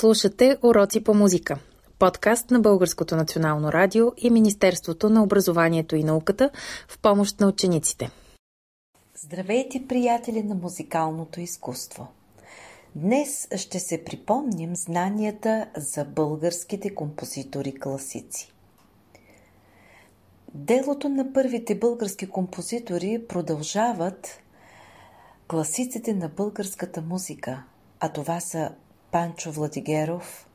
Слушате Уроци по музика. Подкаст на Българското национално радио и Министерството на образованието и науката в помощ на учениците. Здравейте, приятели на музикалното изкуство! Днес ще се припомним знанията за българските композитори-класици. Делото на първите български композитори продължават класиците на българската музика, а това са Панчо Владигеров,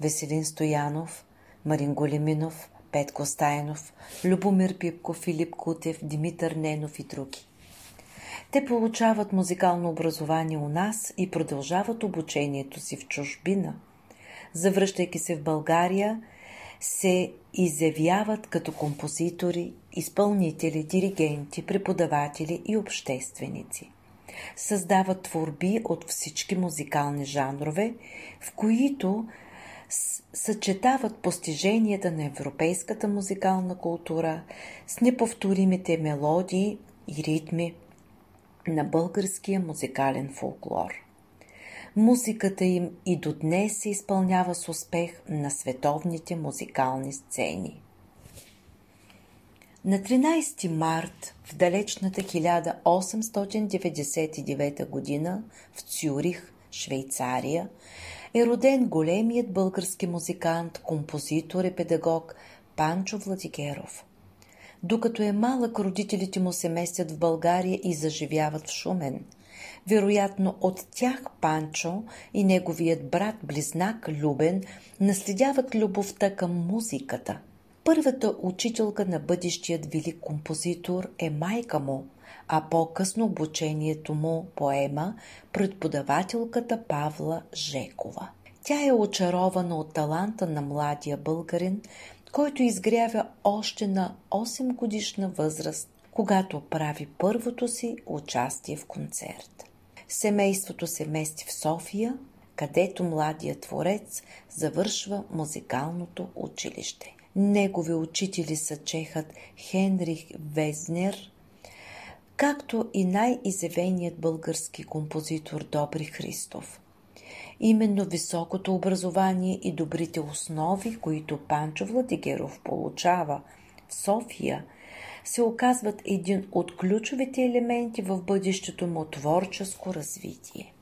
Веселин Стоянов, Марин Големинов, Петко Стайнов, Любомир Пипко, Филип Кутев, Димитър Ненов и други. Те получават музикално образование у нас и продължават обучението си в чужбина. Завръщайки се в България, се изявяват като композитори, изпълнители, диригенти, преподаватели и общественици създават творби от всички музикални жанрове, в които съчетават постиженията на европейската музикална култура с неповторимите мелодии и ритми на българския музикален фолклор. Музиката им и до днес се изпълнява с успех на световните музикални сцени. На 13 март в далечната 1899 г. в Цюрих, Швейцария, е роден големият български музикант, композитор и педагог Панчо Владигеров. Докато е малък, родителите му се местят в България и заживяват в Шумен. Вероятно от тях Панчо и неговият брат-близнак Любен наследяват любовта към музиката – Първата учителка на бъдещият велик композитор е майка му, а по-късно обучението му поема преподавателката Павла Жекова. Тя е очарована от таланта на младия българин, който изгрявя още на 8 годишна възраст, когато прави първото си участие в концерт. Семейството се мести в София, където младият творец завършва музикалното училище. Негови учители са чехът Хенрих Везнер, както и най-изявеният български композитор Добри Христов. Именно високото образование и добрите основи, които Панчо Владигеров получава в София, се оказват един от ключовите елементи в бъдещето му творческо развитие.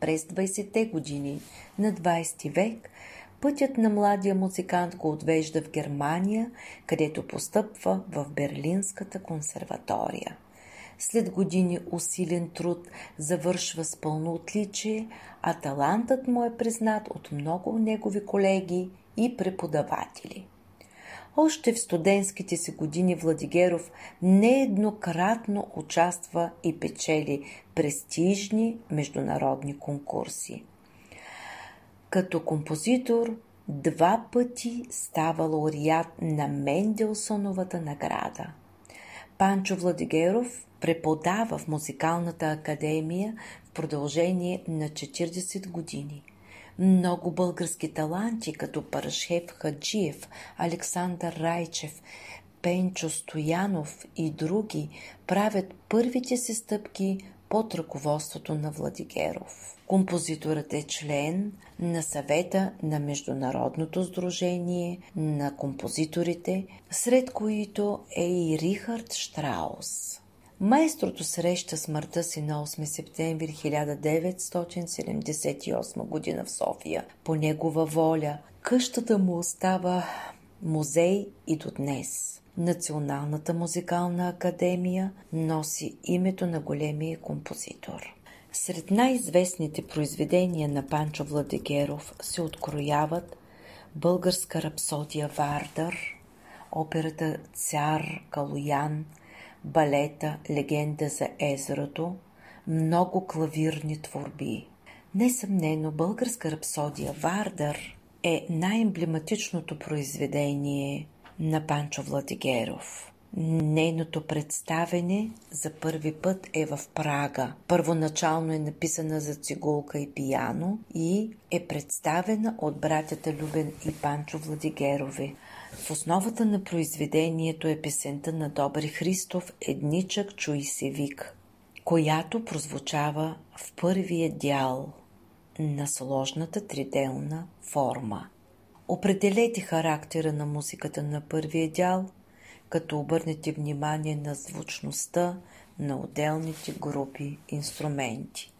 През 20-те години на 20 век Пътят на младия музикант го отвежда в Германия, където постъпва в Берлинската консерватория. След години усилен труд завършва с пълно отличие, а талантът му е признат от много негови колеги и преподаватели. Още в студентските си години Владигеров нееднократно участва и печели престижни международни конкурси. Като композитор два пъти става лауреат на Менделсоновата награда. Панчо Владигеров преподава в Музикалната академия в продължение на 40 години. Много български таланти, като Парашев Хаджиев, Александър Райчев, Пенчо Стоянов и други, правят първите си стъпки под ръководството на Владигеров. Композиторът е член на съвета на Международното сдружение на композиторите, сред които е и Рихард Штраус. Майстрото среща смъртта си на 8 септември 1978 г. в София. По негова воля къщата му остава музей и до днес. Националната музикална академия носи името на големия композитор. Сред най-известните произведения на Панчо Владигеров се открояват Българска рапсодия Вардър, операта Цар Калуян, балета Легенда за езерото, много клавирни творби. Несъмнено, българска рапсодия Вардър е най-емблематичното произведение на Панчо Владигеров. Нейното представене за първи път е в Прага. Първоначално е написана за цигулка и пияно и е представена от братята Любен и Панчо Владигерови. В основата на произведението е песента на Добри Христов «Едничък чуй се вик», която прозвучава в първия дял на сложната триделна форма. Определете характера на музиката на първия дял, като обърнете внимание на звучността на отделните групи инструменти.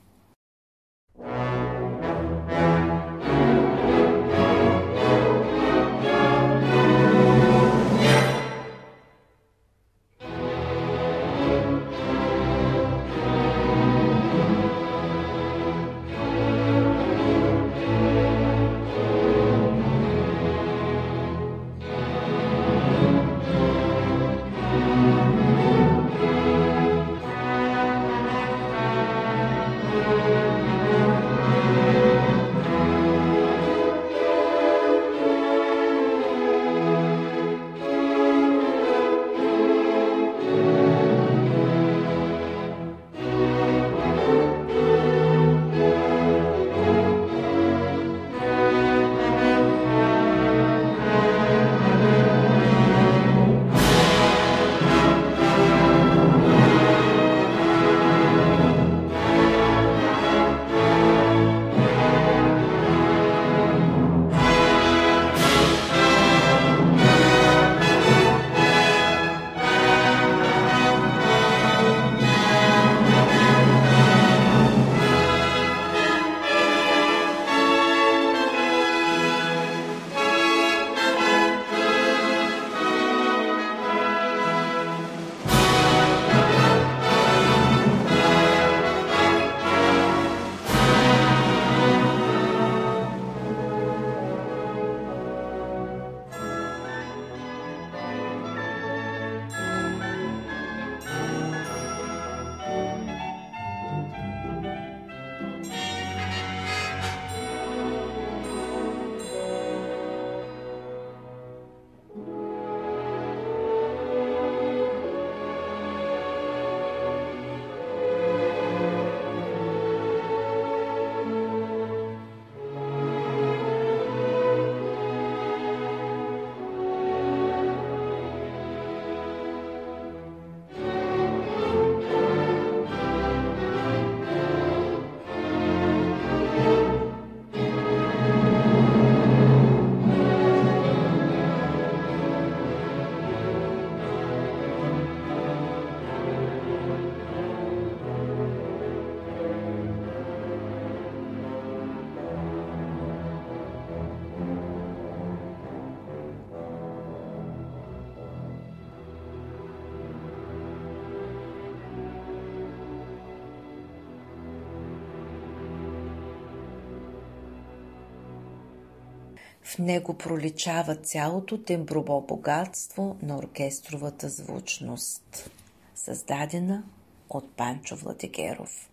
В него проличава цялото темброво богатство на оркестровата звучност, създадена от Панчо Владигеров.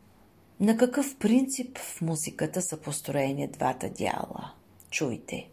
На какъв принцип в музиката са построени двата дяла? Чуйте!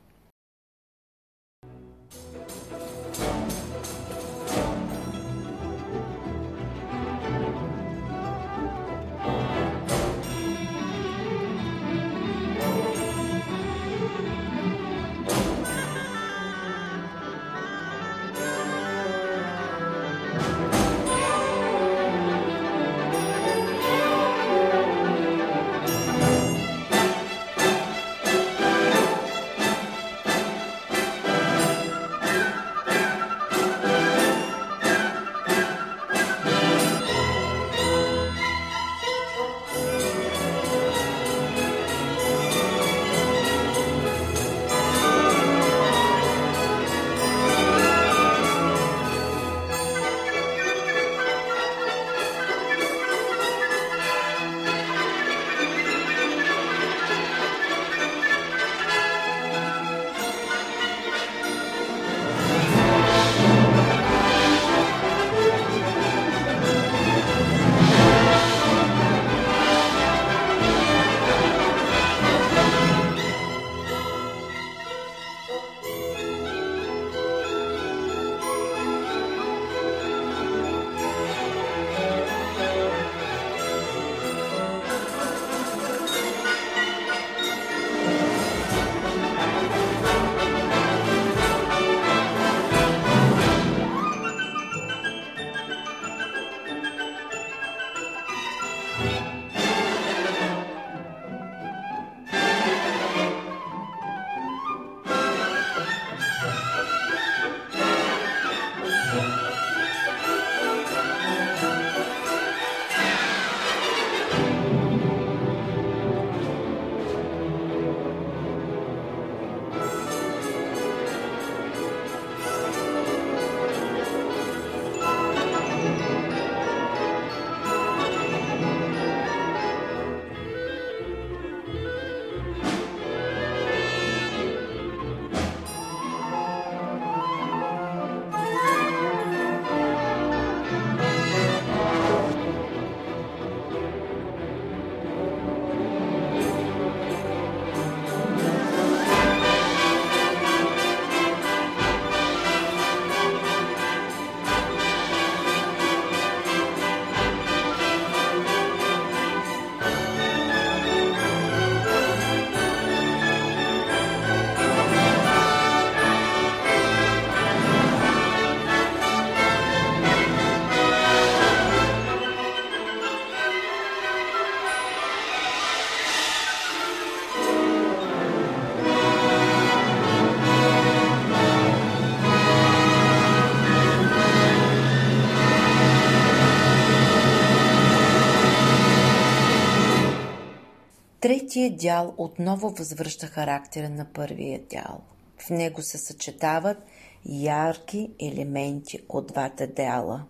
Третия дял отново възвръща характера на първия дял. В него се съчетават ярки елементи от двата дяла.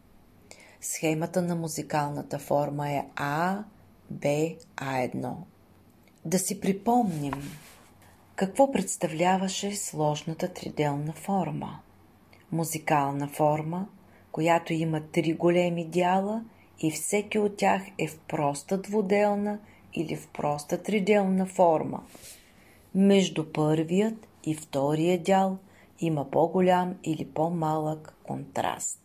Схемата на музикалната форма е А, Б, А1. Да си припомним какво представляваше сложната триделна форма. Музикална форма, която има три големи дяла и всеки от тях е в проста двуделна или в проста триделна форма. Между първият и втория дял има по-голям или по-малък контраст.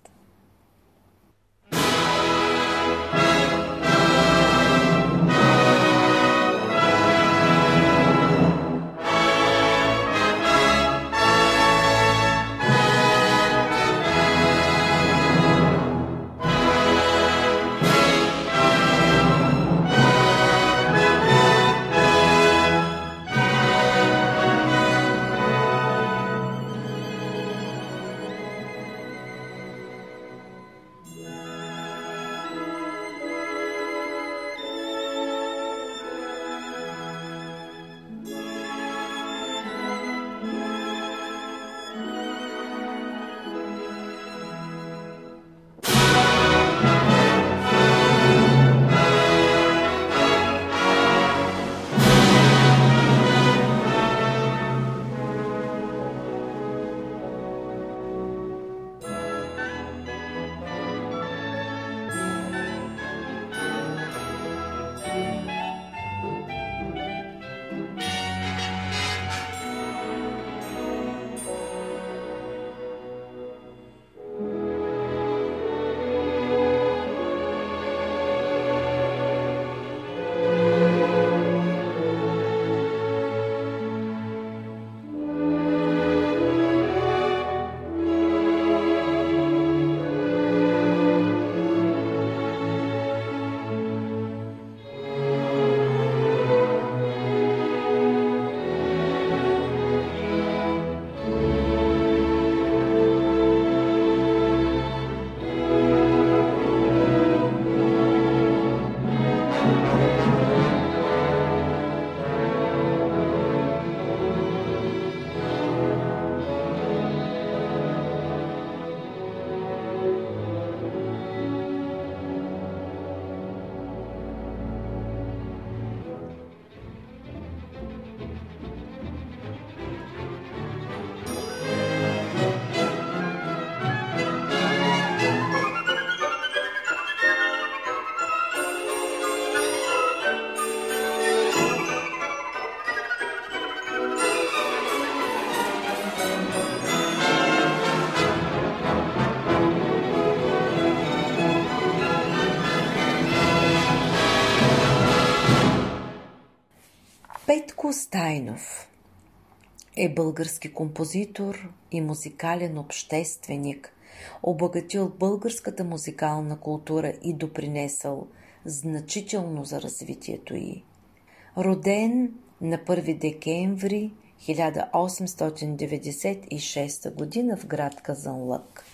Стайнов е български композитор и музикален общественик, обогатил българската музикална култура и допринесъл значително за развитието й. Роден на 1 декември 1896 г. в град Казанлък.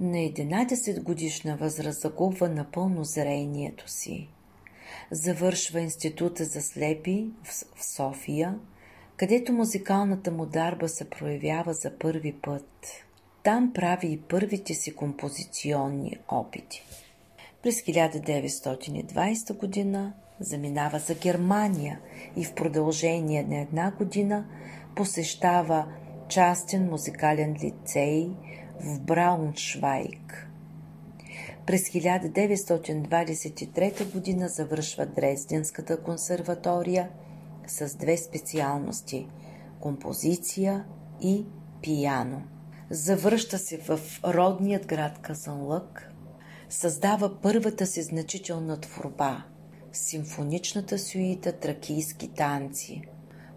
На 11 годишна възраст загубва напълно зрението си. Завършва Института за слепи в София, където музикалната му дарба се проявява за първи път. Там прави и първите си композиционни опити. През 1920 година заминава за Германия и в продължение на една година посещава частен музикален лицей в Брауншвайк. През 1923 г. завършва Дрезденската консерватория с две специалности – композиция и пияно. Завръща се в родният град Казанлък, създава първата си значителна творба – симфоничната сюита «Тракийски танци»,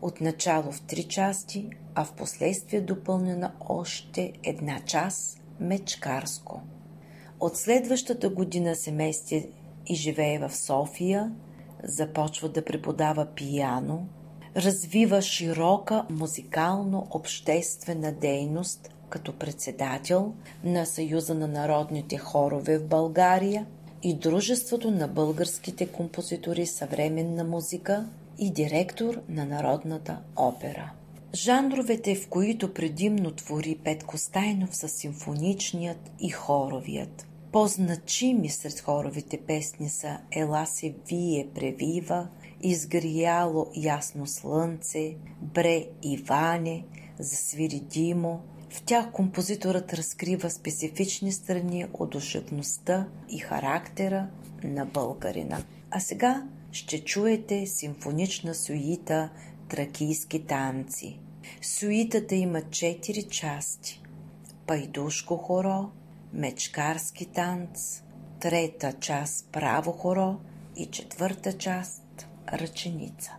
отначало в три части, а в последствие допълнена още една част – Мечкарско. От следващата година се мести и живее в София, започва да преподава пияно, развива широка музикално-обществена дейност като председател на Съюза на народните хорове в България и Дружеството на българските композитори съвременна музика и директор на Народната опера. Жанровете, в които предимно твори Петко Стайнов са симфоничният и хоровият. По-значими сред хоровите песни са Ела се вие превива, Изгрияло ясно слънце, Бре Иване, Засвири Димо. В тях композиторът разкрива специфични страни от душевността и характера на българина. А сега ще чуете симфонична суита Тракийски танци. Суитата има четири части. Пайдушко хоро, мечкарски танц, трета част право хоро и четвърта част ръченица.